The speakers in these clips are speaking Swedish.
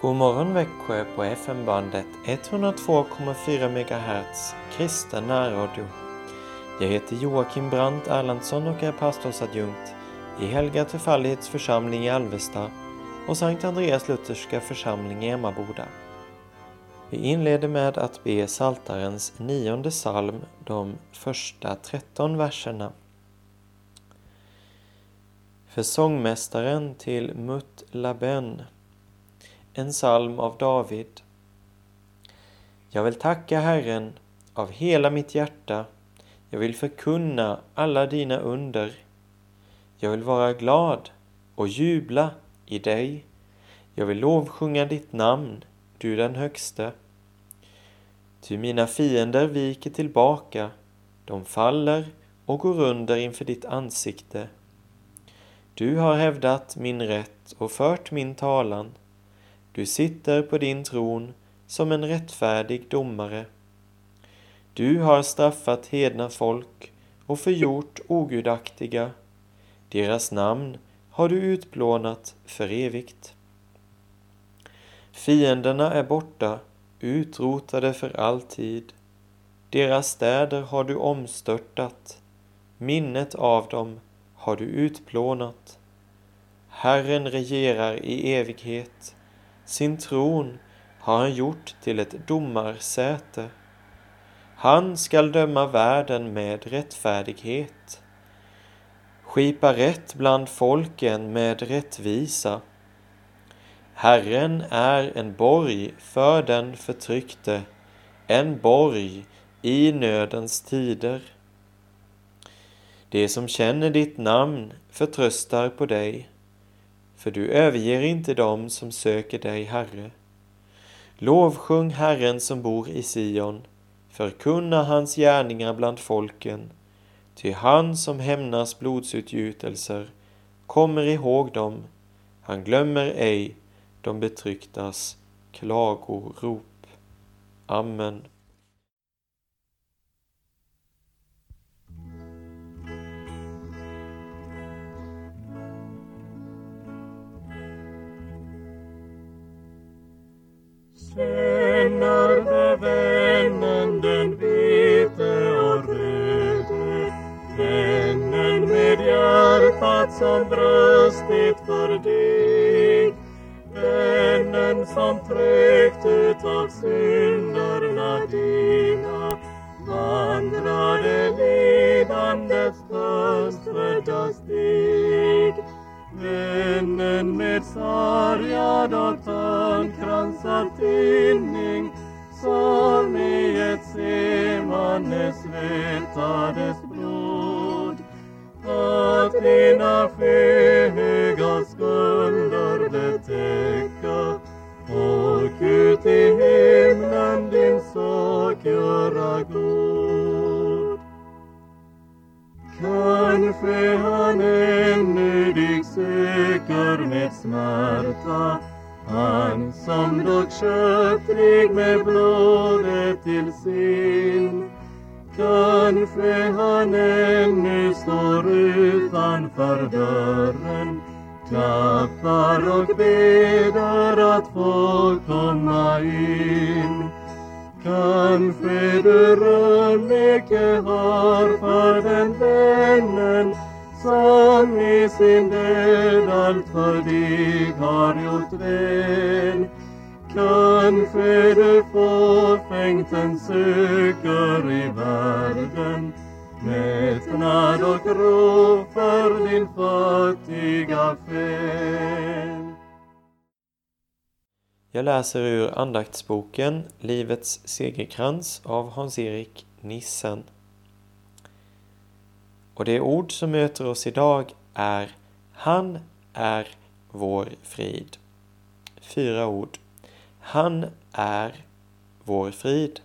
God morgon Växjö på FM-bandet 102,4 MHz kristen närradio. Jag heter Joakim Brandt Erlandsson och är pastorsadjunkt i Helga Trefaldighets församling i Alvesta och Sankt Andreas Lutherska församling i Emmaboda. Vi inleder med att be Saltarens nionde psalm, de första 13 verserna. För sångmästaren till Mut Laben en psalm av David. Jag vill tacka Herren av hela mitt hjärta. Jag vill förkunna alla dina under. Jag vill vara glad och jubla i dig. Jag vill lovsjunga ditt namn, du den högste. Ty mina fiender viker tillbaka, de faller och går under inför ditt ansikte. Du har hävdat min rätt och fört min talan. Du sitter på din tron som en rättfärdig domare. Du har straffat hedna folk och förgjort ogudaktiga. Deras namn har du utplånat för evigt. Fienderna är borta, utrotade för alltid. Deras städer har du omstörtat. Minnet av dem har du utplånat. Herren regerar i evighet. Sin tron har han gjort till ett domarsäte. Han skall döma världen med rättfärdighet, skipa rätt bland folken med rättvisa. Herren är en borg för den förtryckte, en borg i nödens tider. De som känner ditt namn förtröstar på dig för du överger inte dem som söker dig, Herre. Lovsjung Herren som bor i Sion, förkunna hans gärningar bland folken, ty han som hämnas blodsutgjutelser kommer ihåg dem, han glömmer ej de betrycktas klagorop. Amen. Känner vännen den vite och röde Vännen med hjärtat som bröstit för dig. Vännen som tryckt utav synder. För att få komma in Kanske du rörmycket har för den vännen som i sin död allt för dig har gjort väl. Kanske du fåfängt söker i världen mättnad och ro för din fattiga själ. Jag läser ur andaktsboken Livets segerkrans av Hans-Erik Nissen. Och det ord som möter oss idag är Han är vår frid. Fyra ord. Han är vår frid.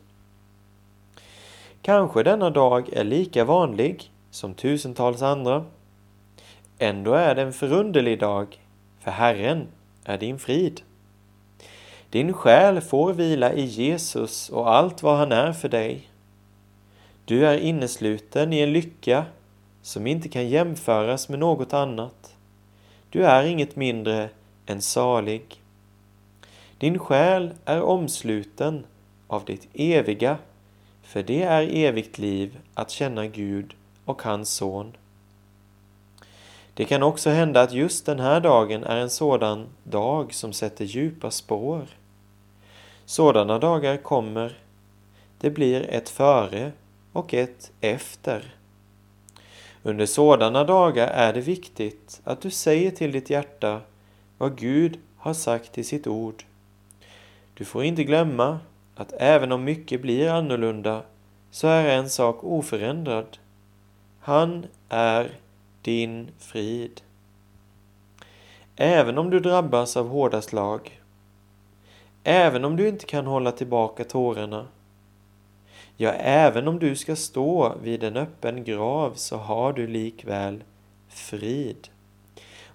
Kanske denna dag är lika vanlig som tusentals andra. Ändå är det en förunderlig dag, för Herren är din frid. Din själ får vila i Jesus och allt vad han är för dig. Du är innesluten i en lycka som inte kan jämföras med något annat. Du är inget mindre än salig. Din själ är omsluten av det eviga, för det är evigt liv att känna Gud och hans son. Det kan också hända att just den här dagen är en sådan dag som sätter djupa spår. Sådana dagar kommer. Det blir ett före och ett efter. Under sådana dagar är det viktigt att du säger till ditt hjärta vad Gud har sagt i sitt ord. Du får inte glömma att även om mycket blir annorlunda så är en sak oförändrad. Han är din frid. Även om du drabbas av hårda slag, även om du inte kan hålla tillbaka tårarna, ja, även om du ska stå vid en öppen grav så har du likväl frid.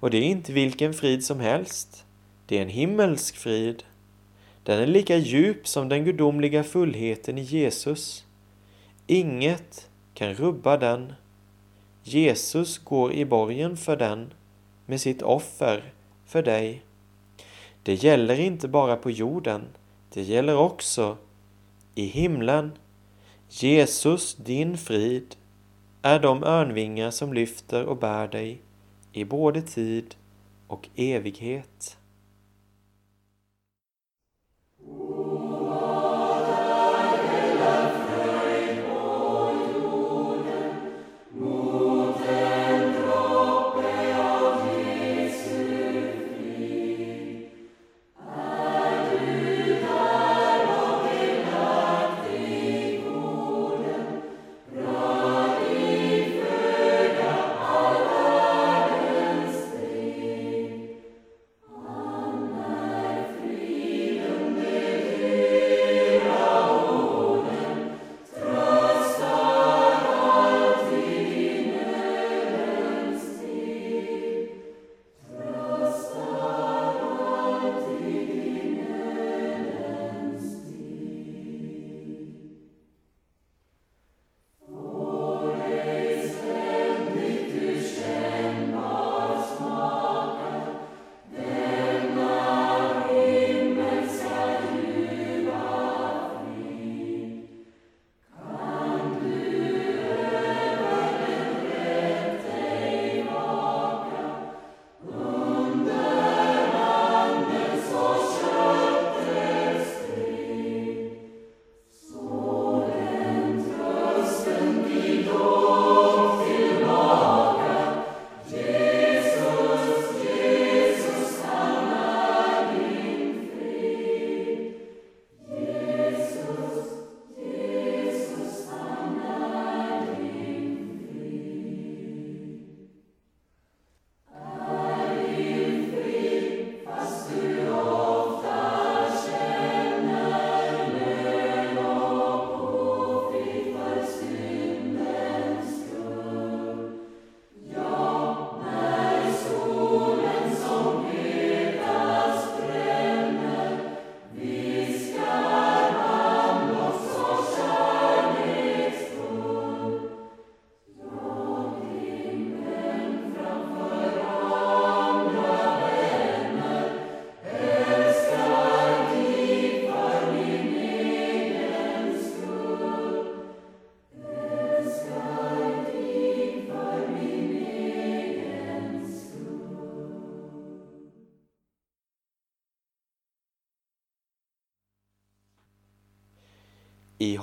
Och det är inte vilken frid som helst. Det är en himmelsk frid. Den är lika djup som den gudomliga fullheten i Jesus. Inget kan rubba den. Jesus går i borgen för den med sitt offer för dig. Det gäller inte bara på jorden, det gäller också i himlen. Jesus, din frid, är de örnvingar som lyfter och bär dig i både tid och evighet.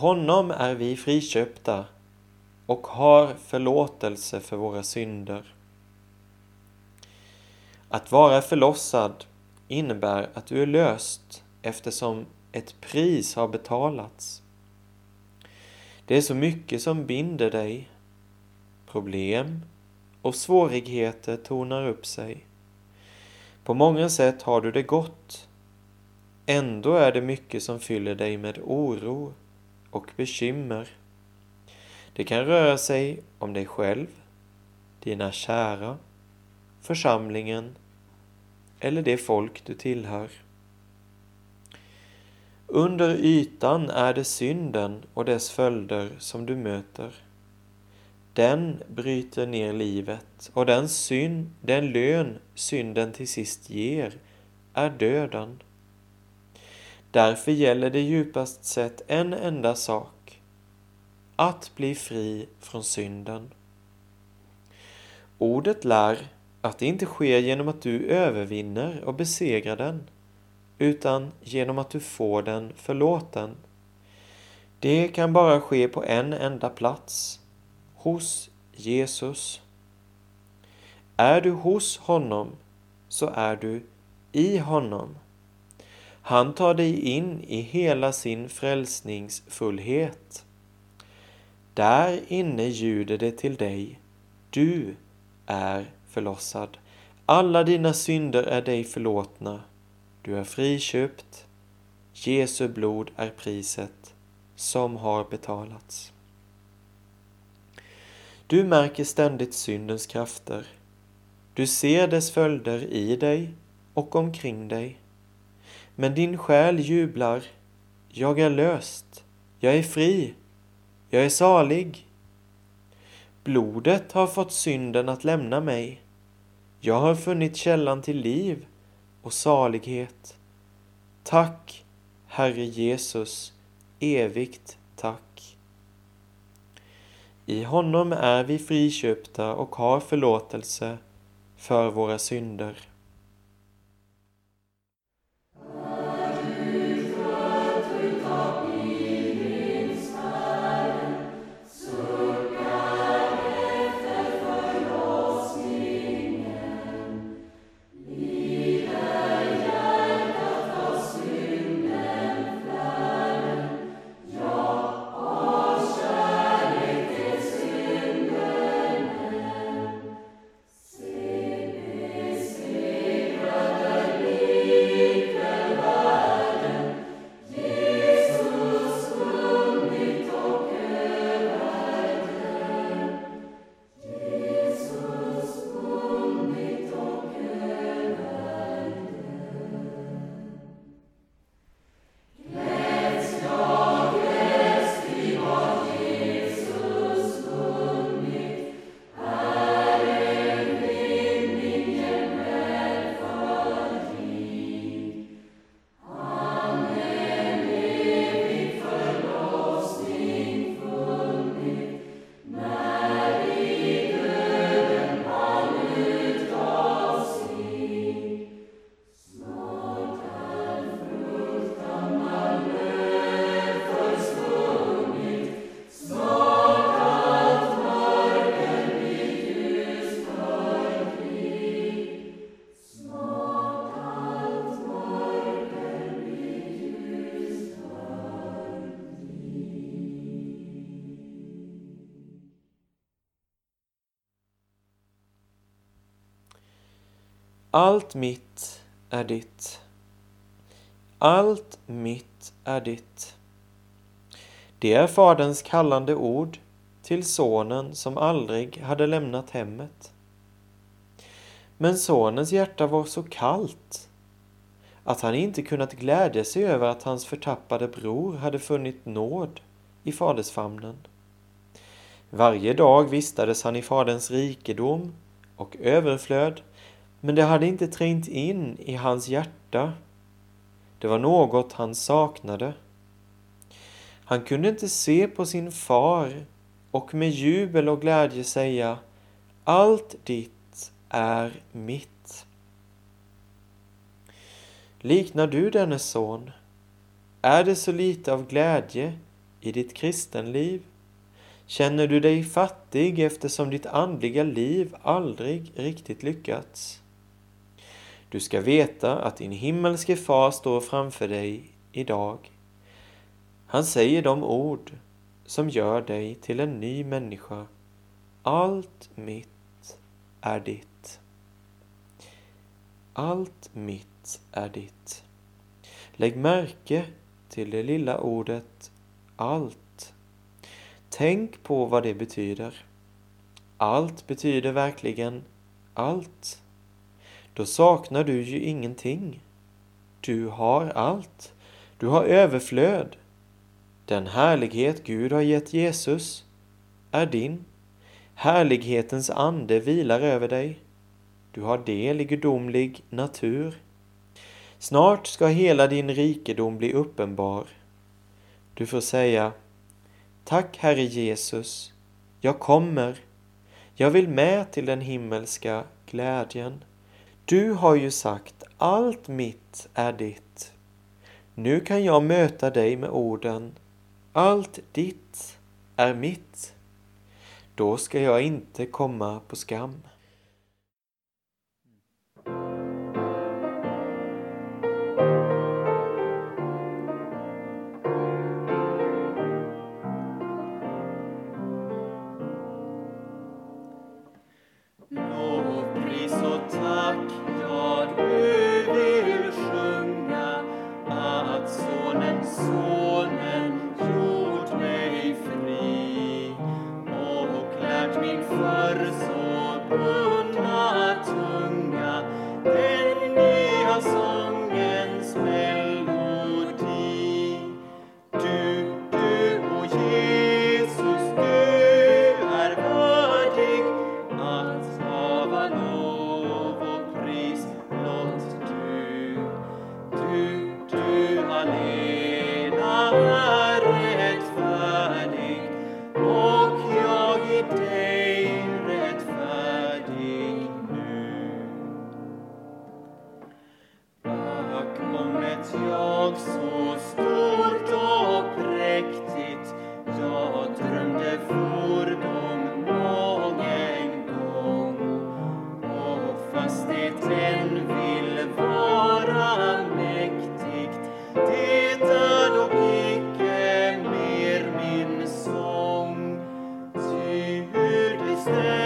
Honom är vi friköpta och har förlåtelse för våra synder. Att vara förlossad innebär att du är löst eftersom ett pris har betalats. Det är så mycket som binder dig. Problem och svårigheter tornar upp sig. På många sätt har du det gott. Ändå är det mycket som fyller dig med oro och bekymmer. Det kan röra sig om dig själv, dina kära, församlingen eller det folk du tillhör. Under ytan är det synden och dess följder som du möter. Den bryter ner livet och den, synd, den lön synden till sist ger är döden. Därför gäller det djupast sett en enda sak. Att bli fri från synden. Ordet lär att det inte sker genom att du övervinner och besegrar den, utan genom att du får den förlåten. Det kan bara ske på en enda plats, hos Jesus. Är du hos honom så är du i honom. Han tar dig in i hela sin frälsningsfullhet. Där inne ljuder det till dig. Du är förlossad. Alla dina synder är dig förlåtna. Du är friköpt. Jesu blod är priset som har betalats. Du märker ständigt syndens krafter. Du ser dess följder i dig och omkring dig. Men din själ jublar. Jag är löst. Jag är fri. Jag är salig. Blodet har fått synden att lämna mig. Jag har funnit källan till liv och salighet. Tack, Herre Jesus, evigt tack. I honom är vi friköpta och har förlåtelse för våra synder. Allt mitt är ditt. Allt mitt är ditt. Det är Faderns kallande ord till sonen som aldrig hade lämnat hemmet. Men sonens hjärta var så kallt att han inte kunnat glädja sig över att hans förtappade bror hade funnit nåd i fadersfamnen. Varje dag vistades han i Faderns rikedom och överflöd men det hade inte trängt in i hans hjärta. Det var något han saknade. Han kunde inte se på sin far och med jubel och glädje säga Allt ditt är mitt. Liknar du denne son? Är det så lite av glädje i ditt kristenliv? Känner du dig fattig eftersom ditt andliga liv aldrig riktigt lyckats? Du ska veta att din himmelske far står framför dig idag. Han säger de ord som gör dig till en ny människa. Allt mitt är ditt. Allt mitt är ditt. Lägg märke till det lilla ordet allt. Tänk på vad det betyder. Allt betyder verkligen allt då saknar du ju ingenting. Du har allt. Du har överflöd. Den härlighet Gud har gett Jesus är din. Härlighetens ande vilar över dig. Du har del i gudomlig natur. Snart ska hela din rikedom bli uppenbar. Du får säga Tack Herre Jesus, jag kommer. Jag vill med till den himmelska glädjen. Du har ju sagt allt mitt är ditt. Nu kan jag möta dig med orden Allt ditt är mitt. Då ska jag inte komma på skam. is.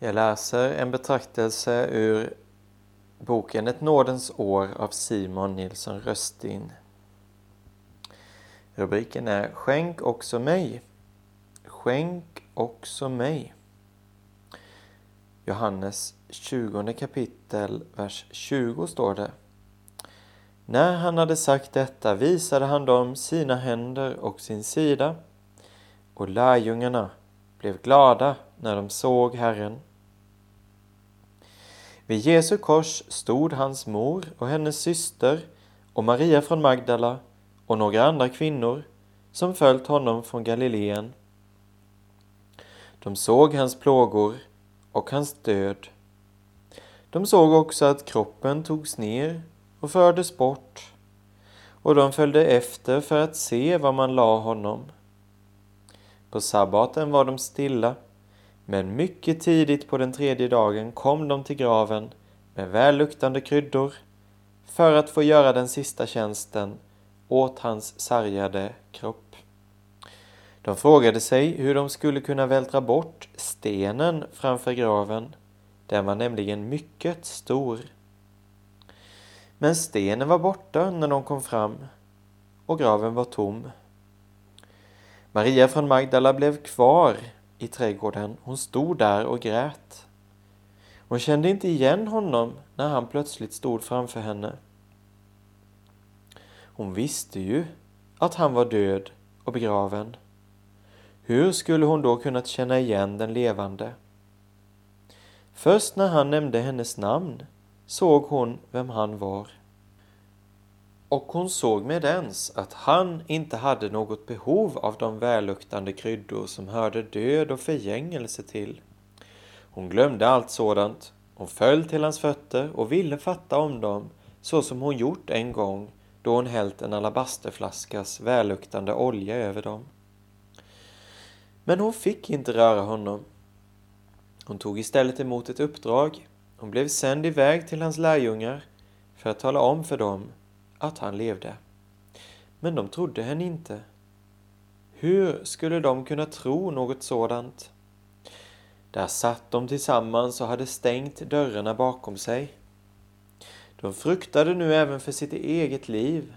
Jag läser en betraktelse ur boken Ett nådens år av Simon Nilsson Röstin. Rubriken är Skänk också mig. Skänk också mig. Johannes 20 kapitel, vers 20 står det. När han hade sagt detta visade han dem sina händer och sin sida och lärjungarna blev glada när de såg Herren. Vid Jesu kors stod hans mor och hennes syster och Maria från Magdala och några andra kvinnor som följt honom från Galileen. De såg hans plågor och hans död. De såg också att kroppen togs ner och fördes bort och de följde efter för att se var man la honom. På sabbaten var de stilla men mycket tidigt på den tredje dagen kom de till graven med välluktande kryddor för att få göra den sista tjänsten åt hans sargade kropp. De frågade sig hur de skulle kunna vältra bort stenen framför graven. Den var nämligen mycket stor. Men stenen var borta när de kom fram och graven var tom. Maria från Magdala blev kvar i trädgården. Hon stod där och grät. Hon kände inte igen honom när han plötsligt stod framför henne. Hon visste ju att han var död och begraven. Hur skulle hon då kunnat känna igen den levande? Först när han nämnde hennes namn såg hon vem han var. och hon såg med ens att han inte hade något behov av de välluktande kryddor som hörde död och förgängelse till. Hon glömde allt sådant. Hon föll till hans fötter och ville fatta om dem så som hon gjort en gång då hon hällt en alabasterflaskas välluktande olja över dem. Men hon fick inte röra honom. Hon tog istället emot ett uppdrag. Hon blev sänd iväg till hans lärjungar för att tala om för dem att han levde. Men de trodde henne inte. Hur skulle de kunna tro något sådant? Där satt de tillsammans och hade stängt dörrarna bakom sig. De fruktade nu även för sitt eget liv.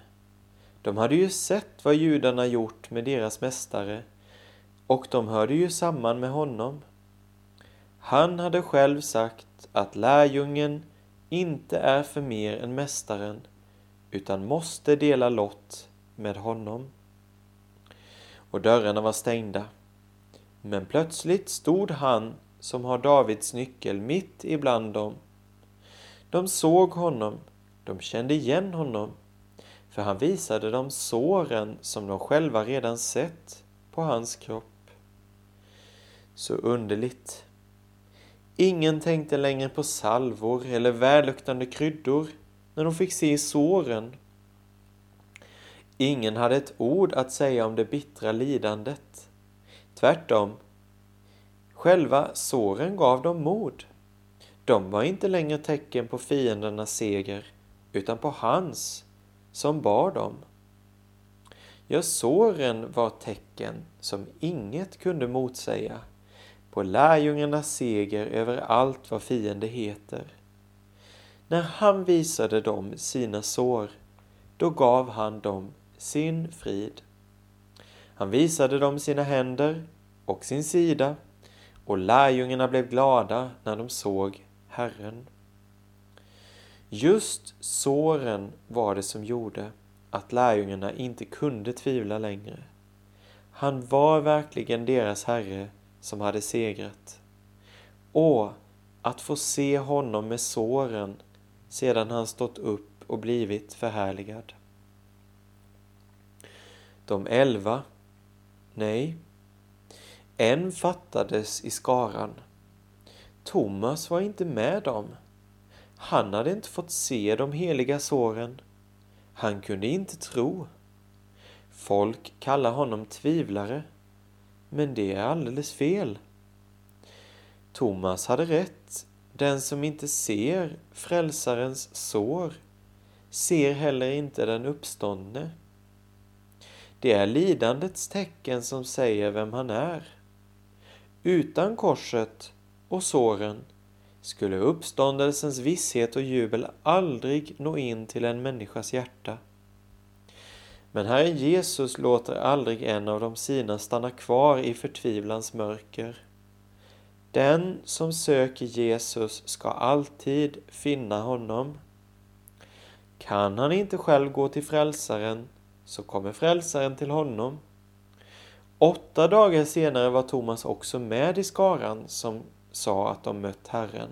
De hade ju sett vad judarna gjort med deras mästare och de hörde ju samman med honom. Han hade själv sagt att lärjungen inte är för mer än mästaren utan måste dela lott med honom. Och dörrarna var stängda. Men plötsligt stod han som har Davids nyckel mitt ibland dem. De såg honom, de kände igen honom, för han visade dem såren som de själva redan sett på hans kropp. Så underligt. Ingen tänkte längre på salvor eller välluktande kryddor när de fick se såren. Ingen hade ett ord att säga om det bittra lidandet. Tvärtom. Själva såren gav dem mod. De var inte längre tecken på fiendernas seger, utan på hans, som bar dem. Ja, såren var tecken som inget kunde motsäga på lärjungarnas seger över allt vad fiende heter. När han visade dem sina sår, då gav han dem sin frid. Han visade dem sina händer och sin sida och lärjungarna blev glada när de såg Herren. Just såren var det som gjorde att lärjungarna inte kunde tvivla längre. Han var verkligen deras Herre som hade segrat. Och att få se honom med såren sedan han stått upp och blivit förhärligad. De elva, nej, en fattades i skaran. Thomas var inte med dem. Han hade inte fått se de heliga såren. Han kunde inte tro. Folk kallar honom tvivlare, men det är alldeles fel. Thomas hade rätt den som inte ser frälsarens sår ser heller inte den uppståndne. Det är lidandets tecken som säger vem han är. Utan korset och såren skulle uppståndelsens visshet och jubel aldrig nå in till en människas hjärta. Men Herren Jesus låter aldrig en av de sina stanna kvar i förtvivlans mörker. Den som söker Jesus ska alltid finna honom. Kan han inte själv gå till frälsaren så kommer frälsaren till honom. Åtta dagar senare var Thomas också med i skaran som sa att de mött Herren.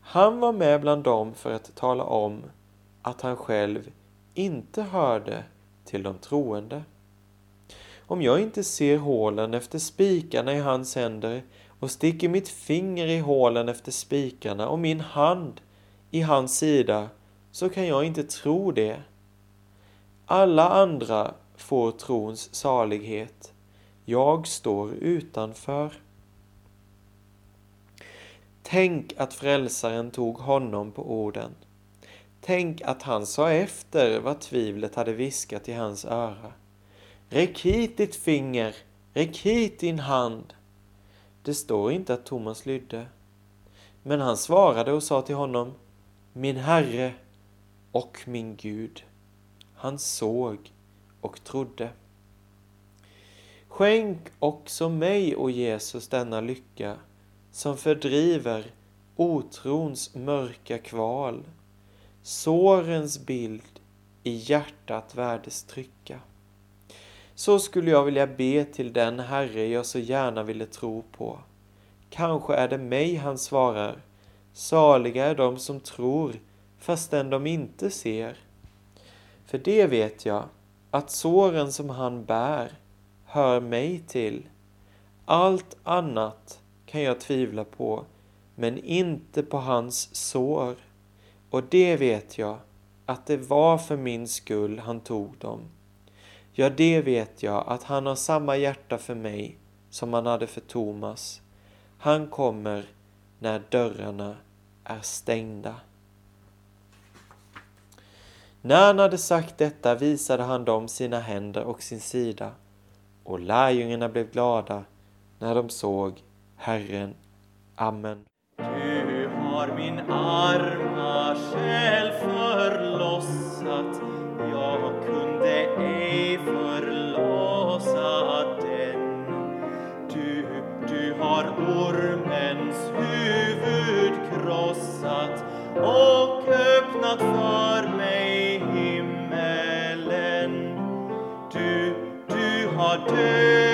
Han var med bland dem för att tala om att han själv inte hörde till de troende. Om jag inte ser hålen efter spikarna i hans händer och sticker mitt finger i hålen efter spikarna och min hand i hans sida så kan jag inte tro det. Alla andra får trons salighet. Jag står utanför. Tänk att frälsaren tog honom på orden. Tänk att han sa efter vad tvivlet hade viskat i hans öra. Räck hit ditt finger, räck hit din hand. Det står inte att Thomas lydde. Men han svarade och sa till honom, Min Herre och min Gud. Han såg och trodde. Skänk också mig, o Jesus, denna lycka som fördriver otrons mörka kval, sårens bild i hjärtat värdes trycka. Så skulle jag vilja be till den Herre jag så gärna ville tro på. Kanske är det mig han svarar. Saliga är de som tror, fastän de inte ser. För det vet jag, att såren som han bär hör mig till. Allt annat kan jag tvivla på, men inte på hans sår. Och det vet jag, att det var för min skull han tog dem. Ja, det vet jag, att han har samma hjärta för mig som han hade för Thomas. Han kommer när dörrarna är stängda. När han hade sagt detta visade han dem sina händer och sin sida, och lärjungarna blev glada när de såg Herren. Amen. Du har min arma själ förlossat, jag kunde ej förlossa den. Du, du har ormens huvud krossat och öppnat för mig himmelen. Du, du har dödat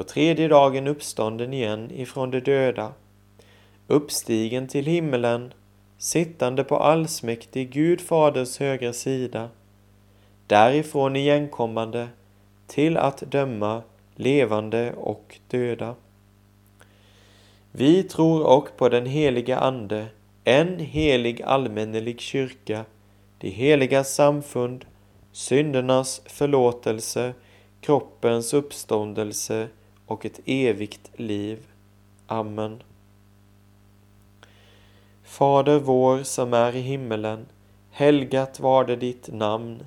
på tredje dagen uppstånden igen ifrån de döda, uppstigen till himmelen, sittande på allsmäktig Gud Faders högra sida, därifrån igenkommande till att döma levande och döda. Vi tror och på den heliga Ande, en helig allmännelig kyrka, de heliga samfund, syndernas förlåtelse, kroppens uppståndelse och ett evigt liv. Amen. Fader vår som är i himmelen. Helgat varde ditt namn.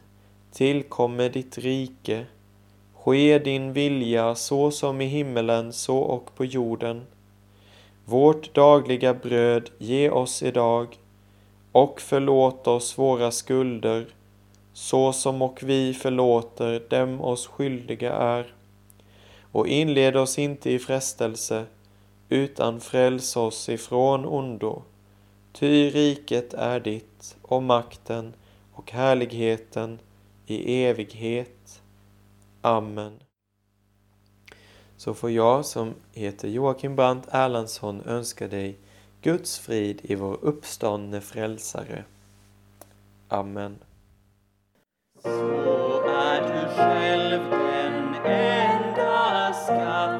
Tillkomme ditt rike. Ske din vilja så som i himmelen så och på jorden. Vårt dagliga bröd ge oss idag och förlåt oss våra skulder så som och vi förlåter dem oss skyldiga är. Och inled oss inte i frestelse utan fräls oss ifrån ondo. Ty riket är ditt och makten och härligheten i evighet. Amen. Så får jag som heter Joakim Brandt Erlandsson önska dig Guds frid i vår uppståndne frälsare. Amen. Så är du själv den enda sky.